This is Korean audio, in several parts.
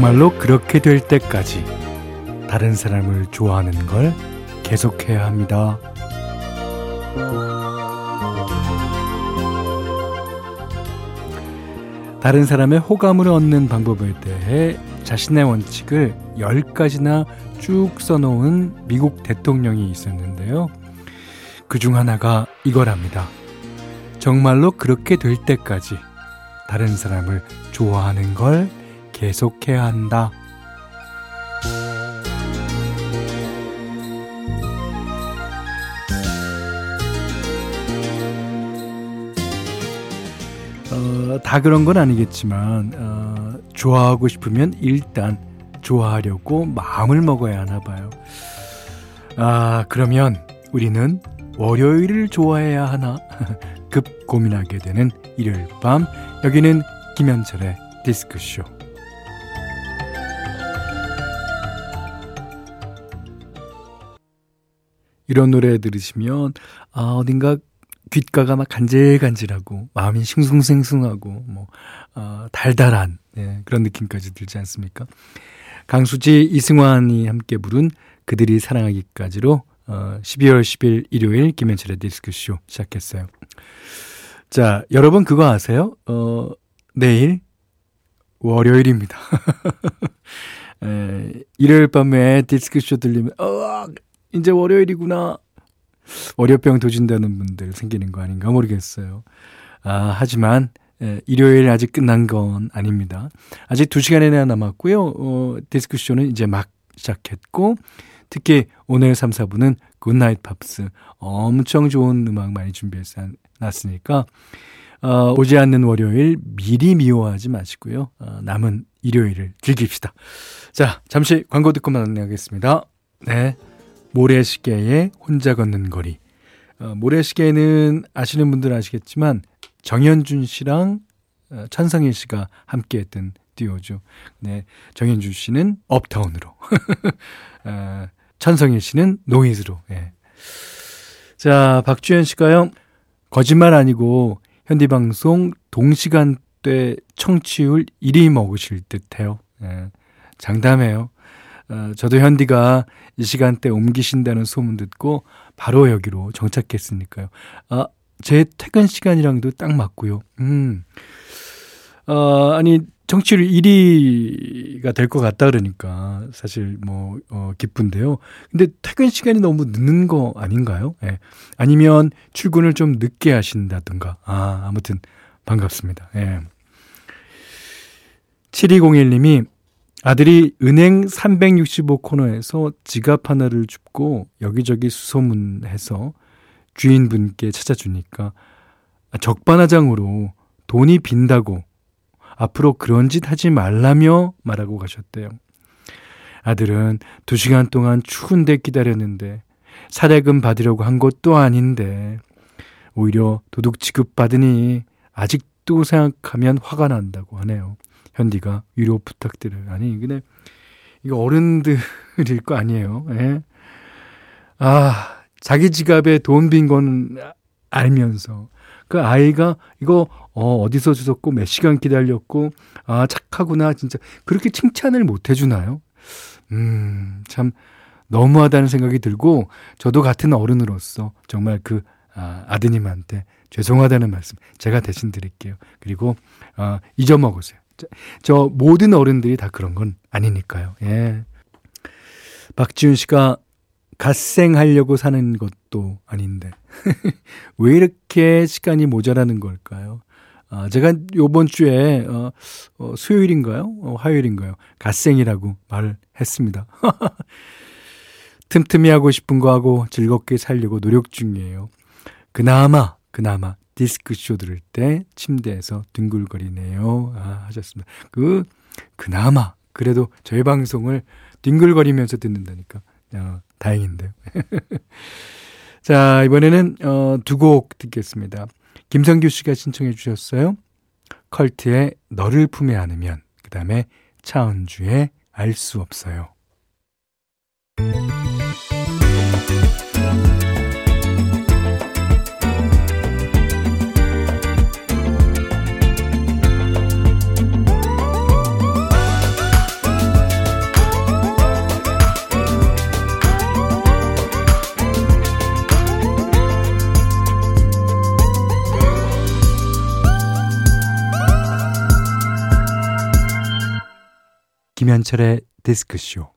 정말로 그렇게 될 때까지 다른 사람을 좋아하는 걸 계속해야 합니다. 다른 사람의 호감을 얻는 방법에 대해 자신의 원칙을 10가지나 쭉 써놓은 미국 대통령이 있었는데요. 그 중 하나가 이거랍니다. 정말로 그렇게 될 때까지 다른 사람을 좋아하는 걸 계속해야 한다. 어, 다 그런 건 아니겠지만 어, 좋아하고 싶으면 일단 좋아하려고 마음을 먹어야 하나 봐요. 아 그러면 우리는 월요일을 좋아해야 하나 급 고민하게 되는 일요일 밤 여기는 김현철의 디스크쇼 이런 노래 들으시면 아 어딘가 귓가가 막 간질간질하고 마음이 싱숭생숭하고 뭐 어, 달달한 예, 그런 느낌까지 들지 않습니까? 강수지 이승환이 함께 부른 그들이 사랑하기까지로 어, 12월 10일 일요일 김현철의 디스크쇼 시작했어요. 자, 여러분 그거 아세요? 어, 내일 월요일입니다. 에, 일요일 밤에 디스크쇼 들리면 어, 이제 월요일이구나. 월요병 도진다는 분들 생기는 거 아닌가 모르겠어요. 아, 하지만 예, 일요일 아직 끝난 건 아닙니다. 아직 2시간이나 남았고요. 어, 디스크쇼는 이제 막 시작했고 특히 오늘 3, 4부는 Good Night Pops 엄청 좋은 음악 많이 준비해서 놨으니까 어, 오지 않는 월요일 미리 미워하지 마시고요. 어, 남은 일요일을 즐깁시다. 자, 잠시 광고 듣고 만나겠습니다. 네. 모래시계의 혼자 걷는 거리. 어, 모래시계는 아시는 분들 아시겠지만 정현준 씨랑 어, 천성일 씨가 함께했던 듀오죠. 네, 정현준 씨는 업타운으로, 어, 천성일 씨는 노이즈로. 예. 자, 박주현 씨가요. 거짓말 아니고 현디방송 동시간대 청취율 1위 먹으실 듯해요. 예. 장담해요. 어, 저도 현디가 이 시간대 옮기신다는 소문 듣고 바로 여기로 정착했으니까요. 아, 제 퇴근 시간이랑도 딱 맞고요. 음. 어, 아니, 정치율 1위가 될 것 같다 그러니까 사실 뭐, 어, 기쁜데요. 근데 퇴근 시간이 너무 늦는 거 아닌가요? 예. 아니면 출근을 좀 늦게 하신다든가. 아, 아무튼 반갑습니다. 예. 7201님이 아들이 은행 365 코너에서 지갑 하나를 줍고 여기저기 수소문해서 주인분께 찾아주니까 적반하장으로 돈이 빈다고 앞으로 그런 짓 하지 말라며 말하고 가셨대요. 아들은 두 시간 동안 추운데 기다렸는데 사례금 받으려고 한 것도 아닌데 오히려 도둑 취급 받으니 아직도 생각하면 화가 난다고 하네요. 현디가 위로 부탁드려요. 아니, 근데 이거 어른들일 거 아니에요. 예? 아, 자기 지갑에 돈 빈 건 알면서 그 아이가 이거 어, 어디서 주웠고 몇 시간 기다렸고 아 착하구나 진짜 그렇게 칭찬을 못 해주나요? 음, 참 너무하다는 생각이 들고 저도 같은 어른으로서 정말 그 아, 아드님한테 죄송하다는 말씀 제가 대신 드릴게요. 그리고 아, 잊어먹으세요. 저, 저 모든 어른들이 다 그런 건 아니니까요. 예. 박지훈 씨가 갓생하려고 사는 것도 아닌데 왜 이렇게 시간이 모자라는 걸까요? 아, 제가 요번 주에 어, 어, 수요일인가요? 어, 화요일인가요? 갓생이라고 말을 했습니다. 틈틈이 하고 싶은 거 하고 즐겁게 살려고 노력 중이에요. 그나마 그나마 디스크쇼 들을 때 침대에서 뒹굴거리네요. 아, 하셨습니다. 그, 그나마, 그래도 저희 방송을 뒹굴거리면서 듣는다니까. 어, 다행인데요. 자, 이번에는, 어, 두 곡 듣겠습니다. 김성규 씨가 신청해 주셨어요. 컬트의 너를 품에 안으면, 그 다음에 차은주의 알 수 없어요. 김현철의 디스크쇼.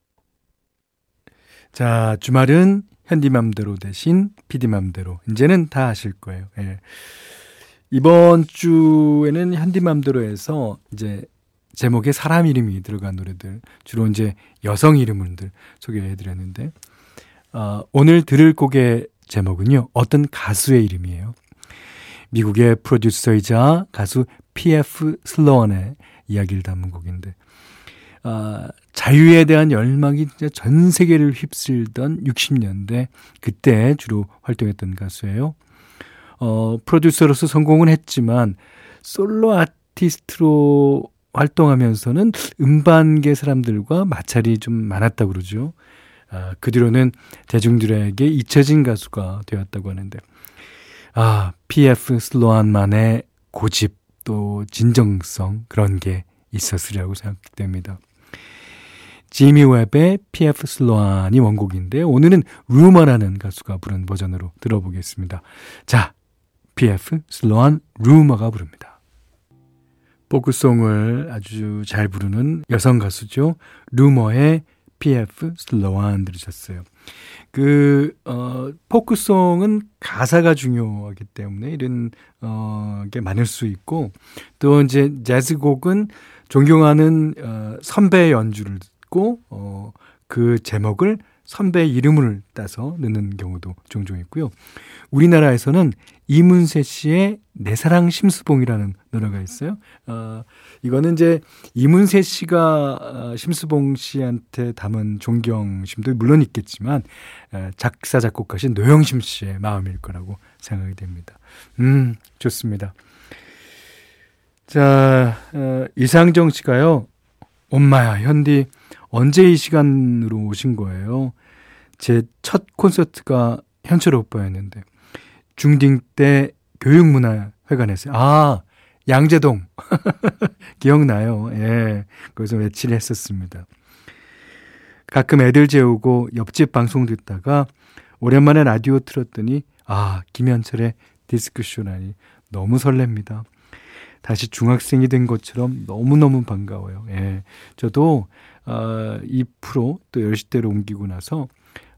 자, 주말은 현디맘대로 대신 피디맘대로. 이제는 다 아실 거예요. 예. 이번 주에는 현디맘대로에서 이제 제목에 사람 이름이 들어간 노래들, 주로 이제 여성 이름들 소개해 드렸는데, 어, 오늘 들을 곡의 제목은요, 어떤 가수의 이름이에요. 미국의 프로듀서이자 가수 P.F. 슬로원의 이야기를 담은 곡인데, 아, 자유에 대한 열망이 진짜 전 세계를 휩쓸던 60년대 그때 주로 활동했던 가수예요. 어, 프로듀서로서 성공은 했지만 솔로 아티스트로 활동하면서는 음반계 사람들과 마찰이 좀 많았다고 그러죠. 아, 그 뒤로는 대중들에게 잊혀진 가수가 되었다고 하는데, 아, PF 슬로안만의 고집 또 진정성 그런 게 있었으리라고 생각됩니다. 지미 웹의 PF 슬로안이 원곡인데 오늘은 루머라는 가수가 부른 버전으로 들어보겠습니다. 자, PF 슬로안 루머가 부릅니다. 포크송을 아주 잘 부르는 여성 가수죠. 루머의 PF 슬로안 들으셨어요. 그, 어, 포크송은 가사가 중요하기 때문에 이런, 어, 게 많을 수 있고, 또 이제 재즈곡은 존경하는, 어, 선배 연주를 듣고 어, 그 제목을 선배 이름을 따서 넣는 경우도 종종 있고요. 우리나라에서는 이문세 씨의 내 사랑 심수봉이라는 노래가 있어요. 어, 이거는 이제 이문세 씨가 어, 심수봉 씨한테 담은 존경심도 물론 있겠지만 어, 작사 작곡하신 노영심 씨의 마음일 거라고 생각이 됩니다. 음, 좋습니다. 자, 어, 이상정 씨가요. 엄마야, 현디 언제 이 시간으로 오신 거예요? 제 첫 콘서트가 현철 오빠였는데 중딩 때 교육문화회관에서 아 양재동 기억나요? 예, 거기서 며칠 했었습니다. 가끔 애들 재우고 옆집 방송 듣다가 오랜만에 라디오 틀었더니 아 김현철의 디스크쇼라니 너무 설렙니다. 다시 중학생이 된 것처럼 너무너무 반가워요. 예. 저도 어, 이 프로 또 10시대로 옮기고 나서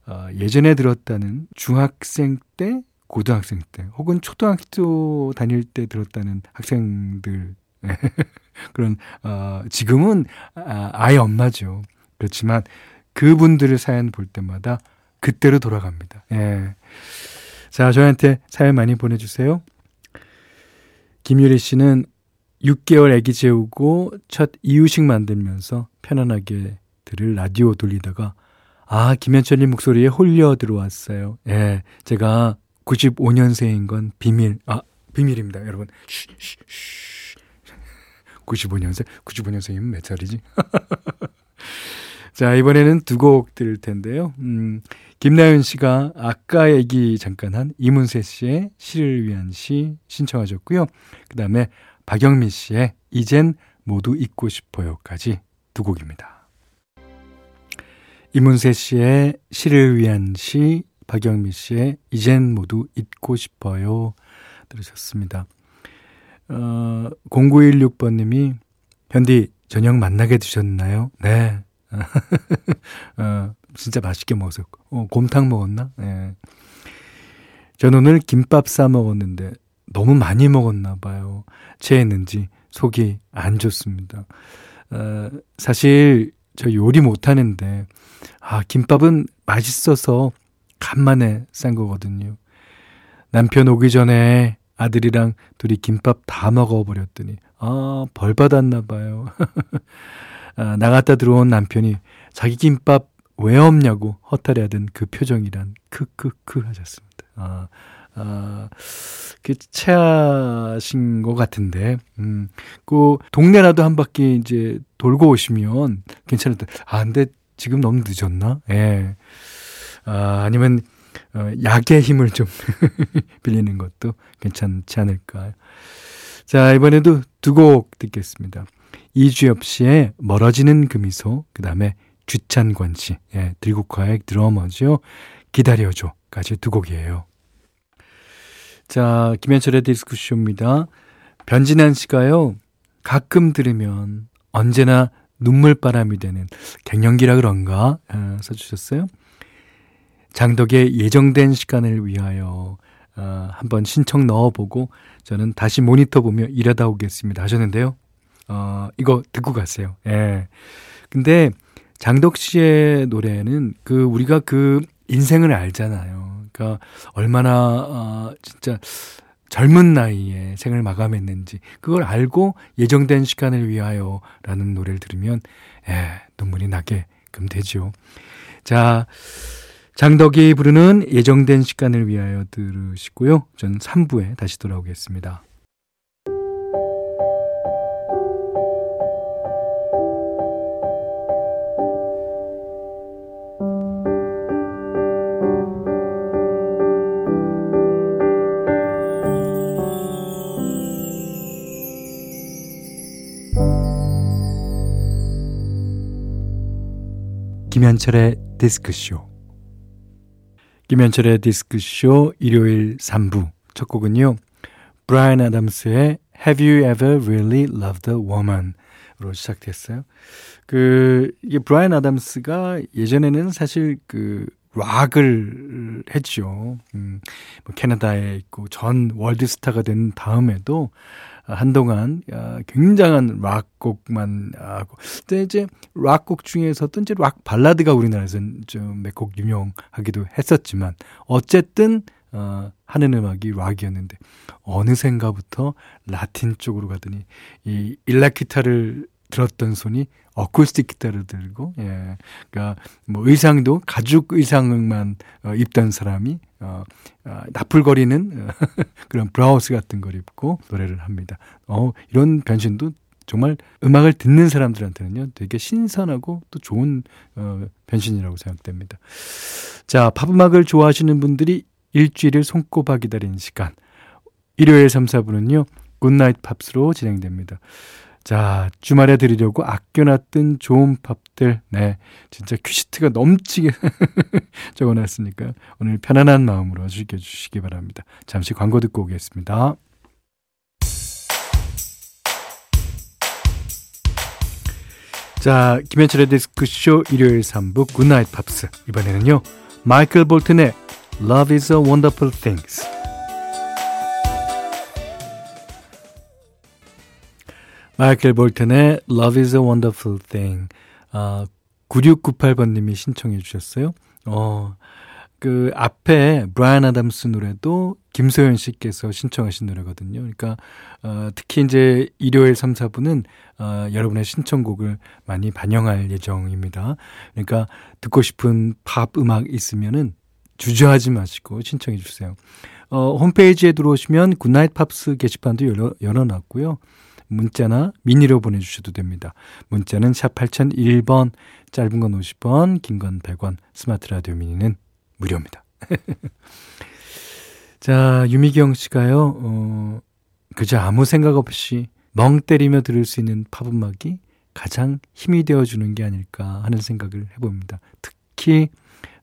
어, 예전에 들었다는 중학생 때, 고등학생 때, 혹은 초등학교 다닐 때 들었다는 학생들 그런 어, 지금은 아, 아예 엄마죠. 그렇지만 그분들의 사연 볼 때마다 그때로 돌아갑니다. 예. 자, 저한테 사연 많이 보내주세요. 김유리 씨는 6개월 아기 재우고 첫 이유식 만들면서 편안하게 들을 라디오 돌리다가 아, 김현철님 목소리에 홀려 들어왔어요. 예. 제가 95년생인 건 비밀. 아, 비밀입니다. 여러분. 쉬, 쉬, 쉬. 95년생? 95년생이면 몇 살이지? 자, 이번에는 두 곡 들을 텐데요. 음, 김나연 씨가 아까 얘기 잠깐 한 이문세 씨의 시를 위한 시 신청하셨고요. 그 다음에 박영민 씨의 이젠 모두 잊고 싶어요까지 두 곡입니다. 이문세 씨의 시를 위한 시, 박영민 씨의 이젠 모두 잊고 싶어요 들으셨습니다. 어, 0916번님이 현디 저녁 만나게 드셨나요? 네. 어, 진짜 맛있게 먹었어요. 어, 곰탕 먹었나? 네. 전 오늘 김밥 싸 먹었는데 너무 많이 먹었나 봐요. 체했는지 속이 안 좋습니다. 어, 사실 저 요리 못하는데 아 김밥은 맛있어서 간만에 싼 거거든요. 남편 오기 전에 아들이랑 둘이 김밥 다 먹어버렸더니 아 벌 받았나 봐요. 아, 나갔다 들어온 남편이 자기 김밥 왜 없냐고 허탈해하던 그 표정이란 크크크 하셨습니다. 아 아, 그 체하신 것 같은데, 음, 그 동네라도 한 바퀴 이제 돌고 오시면 괜찮을 듯. 아, 근데 지금 너무 늦었나? 예. 아, 아니면, 어, 약의 힘을 좀 빌리는 것도 괜찮지 않을까. 자, 이번에도 두 곡 듣겠습니다. 이주엽 씨의 멀어지는 그 미소, 그 다음에 주찬권 씨, 예, 들국화의 드러머죠. 기다려줘까지 두 곡이에요. 자, 김현철의 디스크쇼입니다. 변진환 씨가요, 가끔 들으면 언제나 눈물바람이 되는 갱년기라 그런가 어, 써주셨어요. 장덕의 예정된 시간을 위하여 어, 한번 신청 넣어보고 저는 다시 모니터 보며 일하다 오겠습니다 하셨는데요. 어, 이거 듣고 갔어요. 예. 근데 장덕 씨의 노래는 그 우리가 그 인생을 알잖아요. 그러니까 얼마나 어, 진짜 젊은 나이에 생을 마감했는지 그걸 알고 예정된 시간을 위하여라는 노래를 들으면 에 눈물이 나게끔 되죠. 자, 장덕이 부르는 예정된 시간을 위하여 들으시고요. 전 3부에 다시 돌아오겠습니다. 김현철의 디스크쇼 김현철의 디스크쇼 일요일 3부 첫 곡은요. 브라이언 아담스의 Have You Ever Really Loved a Woman? 으로 시작됐어요. 그, 이게 브라이언 아담스가 예전에는 사실 그, 락을 했죠. 음, 뭐 캐나다에 있고 전 월드스타가 된 다음에도 한동안 굉장한 락곡만 하고. 근데 이제 락곡 중에서도 이제 락 발라드가 우리나라에서는 좀 몇 곡 유명하기도 했었지만 어쨌든 어, 하는 음악이 락이었는데 어느샌가부터 라틴 쪽으로 가더니 이 일렉 기타를 들었던 손이 어쿠스틱 기타를 들고 예. 그러니까 뭐 의상도 가죽 의상만 어, 입던 사람이 어, 어 나풀거리는 그런 브라우스 같은 걸 입고 노래를 합니다. 어 이런 변신도 정말 음악을 듣는 사람들한테는요 되게 신선하고 또 좋은 어, 변신이라고 생각됩니다. 자, 팝음악을 좋아하시는 분들이 일주일을 손꼽아 기다리는 시간. 일요일 3, 4부는요. Good Night Pops로 진행됩니다. 자, 주말에 드리려고 아껴놨던 좋은 팝들. 네. 진짜 큐시트가 넘치게 적어놨으니까 오늘 편안한 마음으로 즐겨주시기 바랍니다. 잠시 광고 듣고 오겠습니다. 자, 김현철의 디스크쇼 일요일 3부 Good Night Pops. 이번에는요, 마이클 볼튼의 Love is a Wonderful Things. 마이클 볼튼의 Love is a Wonderful Thing. 아, 9698번님이 신청해 주셨어요. 어, 그 앞에 브라이언 아담스 노래도 김소연 씨께서 신청하신 노래거든요. 그러니까 어, 특히 이제 일요일 3, 4부는 어, 여러분의 신청곡을 많이 반영할 예정입니다. 그러니까 듣고 싶은 팝 음악 있으면은 주저하지 마시고 신청해 주세요. 어, 홈페이지에 들어오시면 Good Night Pops 게시판도 열어, 열어놨고요. 문자나 미니로 보내주셔도 됩니다. 문자는 샵 8001번, 짧은 건 50원, 긴 건 100원, 스마트 라디오 미니는 무료입니다. 자, 유미경 씨가요, 어, 그저 아무 생각 없이 멍 때리며 들을 수 있는 팝음악이 가장 힘이 되어주는 게 아닐까 하는 생각을 해봅니다. 특히,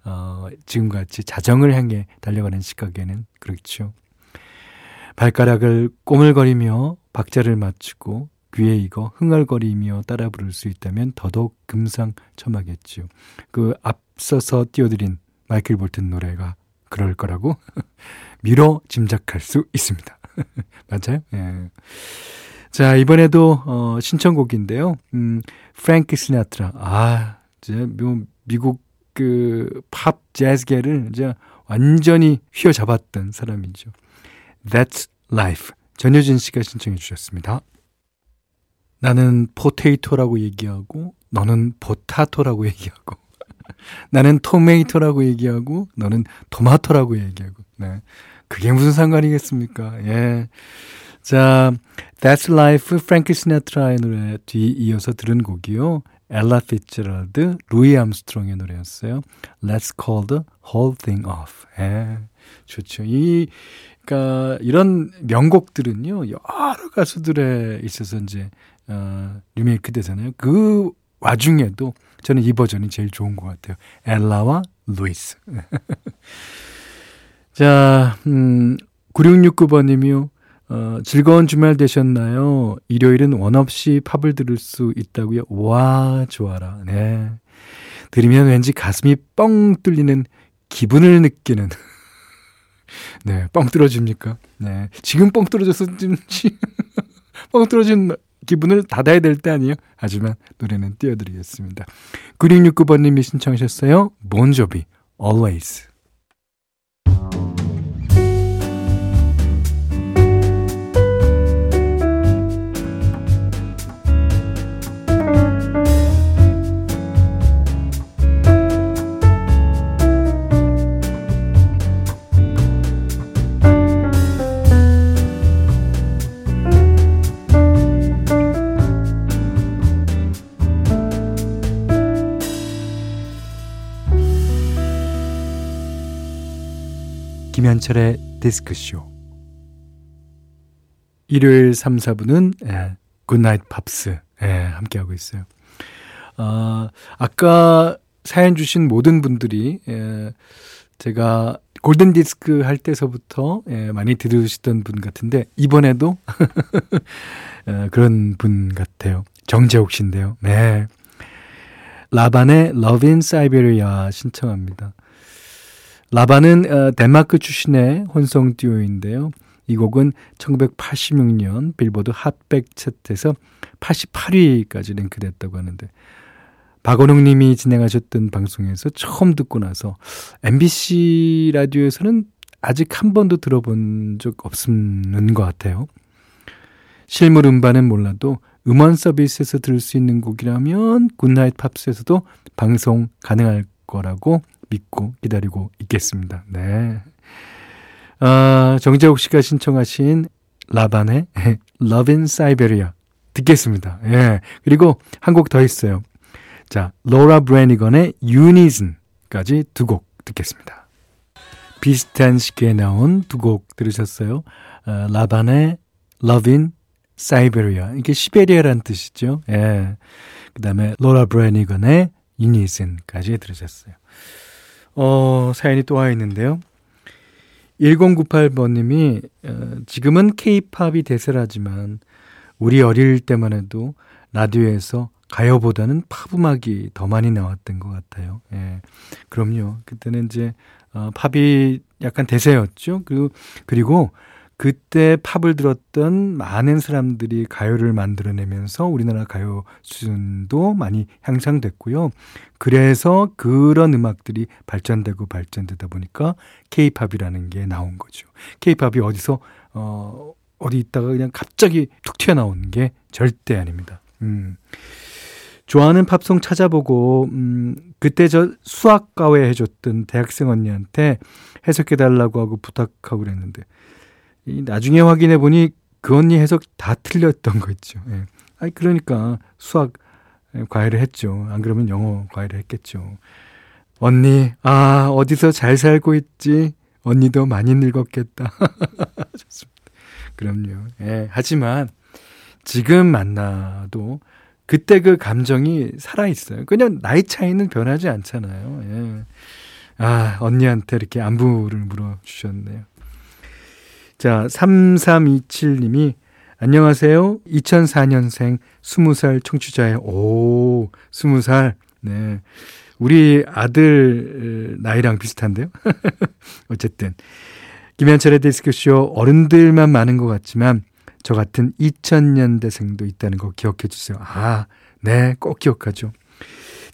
어, 지금같이 자정을 향해 달려가는 시각에는 그렇죠. 발가락을 꼬물거리며 박자를 맞추고 귀에 익어 흥얼거리며 따라 부를 수 있다면 더더욱 금상첨화겠지요. 그 앞서서 띄워드린 마이클 볼튼 노래가 그럴 거라고 미뤄 짐작할 수 있습니다. 맞아요? 예. 자, 이번에도 어, 신청곡인데요. 음, 프랭키 시나트라. 아, 이제 미국 그 팝 재즈계를 이제 완전히 휘어잡았던 사람이죠. That's Life. 전효진 씨가 신청해 주셨습니다. 나는 potato라고 얘기하고 너는 potato라고 얘기하고 나는 tomato라고 얘기하고 너는 tomato라고 얘기하고 네. 그게 무슨 상관이겠습니까? 예. 자, That's Life 프랭키 시나트라의 노래 뒤 이어서 들은 곡이요. 엘라 피츠럴드, 루이 암스트롱의 노래였어요. Let's call the whole thing off. 예. 좋죠. 이 그러니까 이런 명곡들은요 여러 가수들에 있어서 이제 어, 리메이크 되잖아요. 그 와중에도 저는 이 버전이 제일 좋은 것 같아요. 엘라와 루이스. 자, 음, 9669번님이요. 어, 즐거운 주말 되셨나요? 일요일은 원 없이 팝을 들을 수 있다고요? 와, 좋아라. 네. 들으면 왠지 가슴이 뻥 뚫리는 기분을 느끼는. 네, 뻥 뚫어집니까? 네. 지금 뻥 뚫어졌었는지, 뻥 뚫어진 기분을 닫아야 될 때 아니에요? 하지만 노래는 띄워드리겠습니다. 9669번님이 신청하셨어요. 본조비, Always. 김현철의 디스크쇼. 일요일 3, 4부는 예, Good Night Pops 예, 함께하고 있어요. 아, 아까 사연 주신 모든 분들이 예, 제가 Golden Disc 할 때서부터 예, 많이 들으시던 분 같은데 이번에도 예, 그런 분 같아요. 정재욱 씨인데요. 네. Laban의 Love in Siberia 신청합니다. Laban은 어, 덴마크 출신의 혼성 듀오인데요. 이 곡은 1986년 빌보드 Hot백 차트에서 88위까지 랭크됐다고 하는데 박원웅 님이 진행하셨던 방송에서 처음 듣고 나서 MBC 라디오에서는 아직 한 번도 들어본 적 없는 것 같아요. 실물 음반은 몰라도 음원 서비스에서 들을 수 있는 곡이라면 Good Night Pops에서도 방송 가능할 거라고 믿고 기다리고 있겠습니다. 네. 아, 정재욱 씨가 신청하신 라반의 Love in Siberia 듣겠습니다. 예. 그리고 한 곡 더 있어요. 자, 로라 브래니건의 Unison 까지 두 곡 듣겠습니다. 비슷한 시기에 나온 두 곡 들으셨어요. 어, 라반의 Love in Siberia. 이게 시베리아란 뜻이죠. 예. 그 다음에 로라 브래니건의 Unison까지 들으셨어요. 어, 사연이 또 와 있는데요. 1098번님이 어, 지금은 케이팝이 대세라지만 우리 어릴 때만 해도 라디오에서 가요보다는 팝 음악이 더 많이 나왔던 것 같아요. 예. 그럼요. 그때는 이제 어, 팝이 약간 대세였죠. 그리고 그리고 그때 팝을 들었던 많은 사람들이 가요를 만들어내면서 우리나라 가요 수준도 많이 향상됐고요. 그래서 그런 음악들이 발전되고 발전되다 보니까 케이팝이라는 게 나온 거죠. 케이팝이 어디서 어 어디 있다가 그냥 갑자기 툭 튀어나오는 게 절대 아닙니다. 음. 좋아하는 팝송 찾아보고 음 그때 저 수학 과외 해줬던 대학생 언니한테 해석해달라고 하고 부탁하고 그랬는데 이 나중에 확인해 보니 그 언니 해석 다 틀렸던 거 있죠. 예. 아니 그러니까 수학 과외를 했죠. 안 그러면 영어 과외를 했겠죠. 언니, 아, 어디서 잘 살고 있지? 언니도 많이 늙었겠다. 좋습니다. 그럼요. 예, 하지만 지금 만나도 그때 그 감정이 살아있어요. 그냥 나이 차이는 변하지 않잖아요. 예. 아, 언니한테 이렇게 안부를 물어주셨네요. 자, 3327님이 안녕하세요. 2004년생 20살 청취자예요. 오, 20살. 네. 우리 아들 나이랑 비슷한데요. 어쨌든 김현철의 디스크쇼 어른들만 많은 것 같지만 저 같은 2000년대생도 있다는 거 기억해 주세요. 아, 네, 꼭 기억하죠.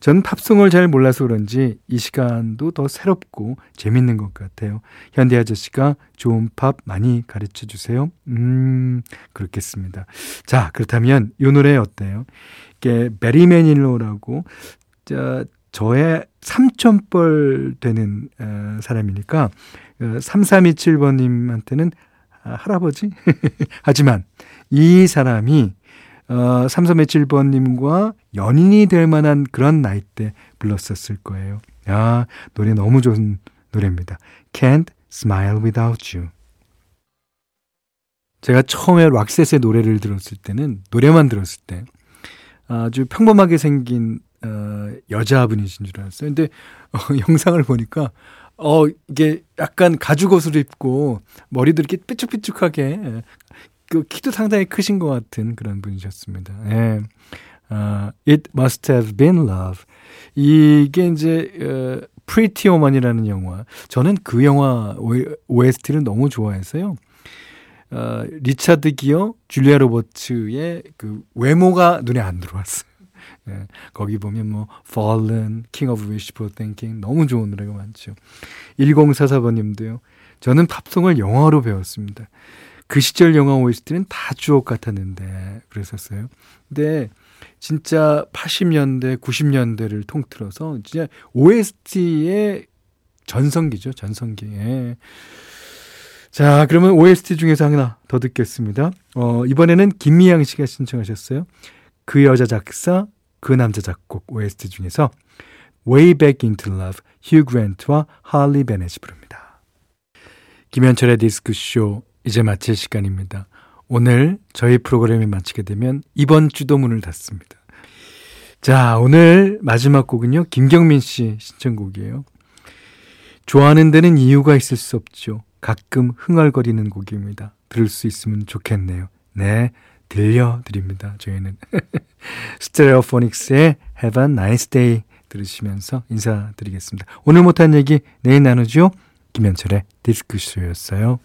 전 팝송을 잘 몰라서 그런지 이 시간도 더 새롭고 재밌는 것 같아요. 현대 아저씨가 좋은 팝 많이 가르쳐 주세요. 음, 그렇겠습니다. 자, 그렇다면 이 노래 어때요? 이게 베리 매닐로라고 자, 저의 삼촌뻘 되는 어, 사람이니까 어, 3327번님한테는 아, 할아버지? 하지만 이 사람이 어, 3327번님과 연인이 될 만한 그런 나이대 불렀었을 거예요. 아, 노래 너무 좋은 노래입니다. Can't Smile Without You. 제가 처음에 락셋의 노래를 들었을 때는, 노래만 들었을 때, 아주 평범하게 생긴, 어, 여자분이신 줄 알았어요. 근데, 어, 영상을 보니까 어, 이게 약간 가죽 옷을 입고 머리도 이렇게 삐쭉삐쭉하게 그 키도 상당히 크신 것 같은 그런 분이셨습니다. 예. 아, It Must Have Been Love. 이게 이제 어, Pretty Woman이라는 영화. 저는 그 영화 OST를 너무 좋아해서요. 어, 리차드 기어, 줄리아 로버츠의 그 외모가 눈에 안 들어왔어요. 예, 거기 보면 뭐 Fallen, King of Wishful Thinking 너무 좋은 노래가 많죠. 1044번님도요. 저는 팝송을 영화로 배웠습니다. 그 시절 영화 OST는 다 주옥 같았는데 그랬었어요. 근데 진짜 80년대, 90년대를 통틀어서 진짜 OST의 전성기죠. 전성기. 예. 자, 그러면 OST 중에서 하나 더 듣겠습니다. 어, 이번에는 김미양 씨가 신청하셨어요. 그 여자 작사, 그 남자 작곡 OST 중에서 Way Back Into Love, 휴 그랜트와 할리 베넷이 부릅니다. 김현철의 디스크쇼 이제 마칠 시간입니다. 오늘 저희 프로그램이 마치게 되면 이번 주도 문을 닫습니다. 자, 오늘 마지막 곡은요. 김경민 씨 신청곡이에요. 좋아하는 데는 이유가 있을 수 없죠. 가끔 흥얼거리는 곡입니다. 들을 수 있으면 좋겠네요. 네, 들려드립니다. 저희는 스테레오포닉스의 Have a Nice Day 들으시면서 인사드리겠습니다. 오늘 못한 얘기 내일 나누죠. 김현철의 디스크쇼였어요.